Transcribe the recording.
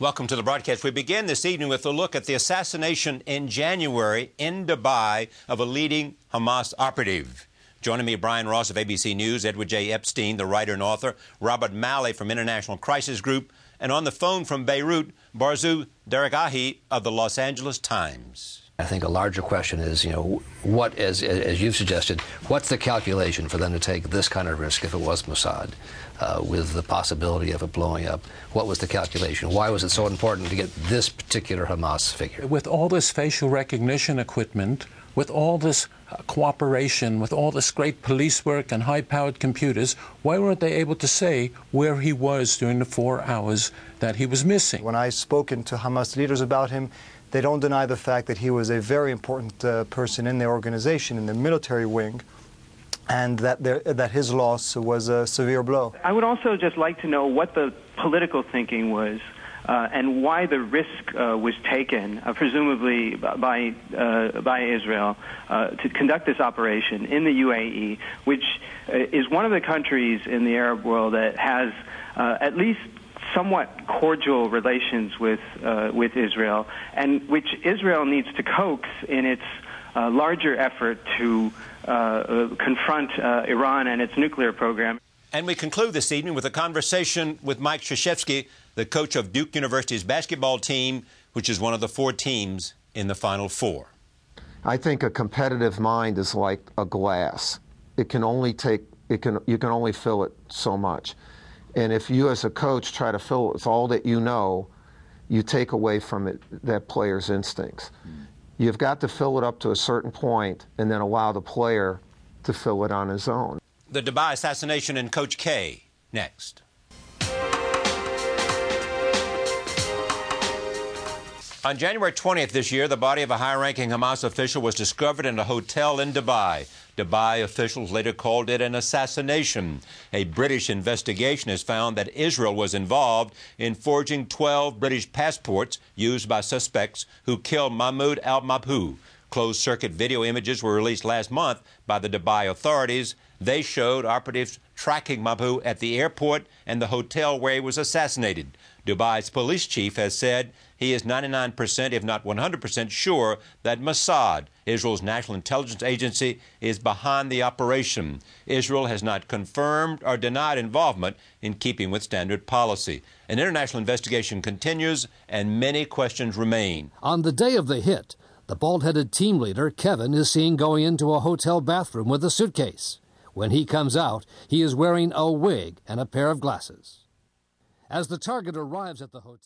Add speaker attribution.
Speaker 1: Welcome to the broadcast. We begin this evening with a look at the assassination in January in Dubai of a leading Hamas operative. Joining me, Brian Ross of ABC News, Edward J. Epstein, the writer and author, Robert Malley from International Crisis Group, and on the phone from Beirut, Borzou Daragahi of the Los Angeles Times.
Speaker 2: I think a larger question is, you know, what, as, as you've suggested, what's the calculation for them to take this kind of risk if it was Mossad, uh, with the possibility of it blowing up? What was the calculation? Why was it so important to get this particular Hamas figure?
Speaker 3: With all this facial recognition equipment, with all this uh, cooperation, with all this great police work and high powered computers, why weren't they able to say where he was during the four hours that he was missing?
Speaker 4: When I've spoken to Hamas leaders about him, they don't deny the fact that he was a very important uh, person in their organization, in the military wing, and that, there, that his loss was a severe blow.
Speaker 5: I would also just like to know what the political thinking was. Uh, and why the risk uh, was taken, uh, presumably by by Israel, to conduct this operation in the UAE, which is one of the countries in the Arab world that has at least somewhat cordial relations with uh, with Israel, and which Israel needs to coax in its uh, larger effort to uh, confront Iran and its nuclear program.
Speaker 1: And we conclude this evening with a conversation with Mike Krzyzewski, the coach of Duke University's basketball team, which is one of the four teams in the Final Four.
Speaker 6: I think a competitive mind is like a glass. It can only take it can you can only fill it so much. And if you, as a coach, try to fill it with all that you know, you take away from it that player's instincts. Mm. You've got to fill it up to a certain point and then allow the player to fill it on his own.
Speaker 1: The Dubai assassination and Coach K next. On January 20th this year, the body of a high ranking Hamas official was discovered in a hotel in Dubai. Dubai officials later called it an assassination. A British investigation has found that Israel was involved in forging 12 British passports used by suspects who killed Mahmoud al Mabhouh. Closed circuit video images were released last month by the Dubai authorities. They showed operatives tracking Mabhouh at the airport and the hotel where he was assassinated. Dubai's police chief has said he is 99%, if not 100%, sure that Mossad, Israel's national intelligence agency, is behind the operation. Israel has not confirmed or denied involvement in keeping with standard policy. An international investigation continues, and many questions remain.
Speaker 7: On the day of the hit, the bald headed team leader, Kevin, is seen going into a hotel bathroom with a suitcase. When he comes out, he is wearing a wig and a pair of glasses. As the target arrives at the hotel,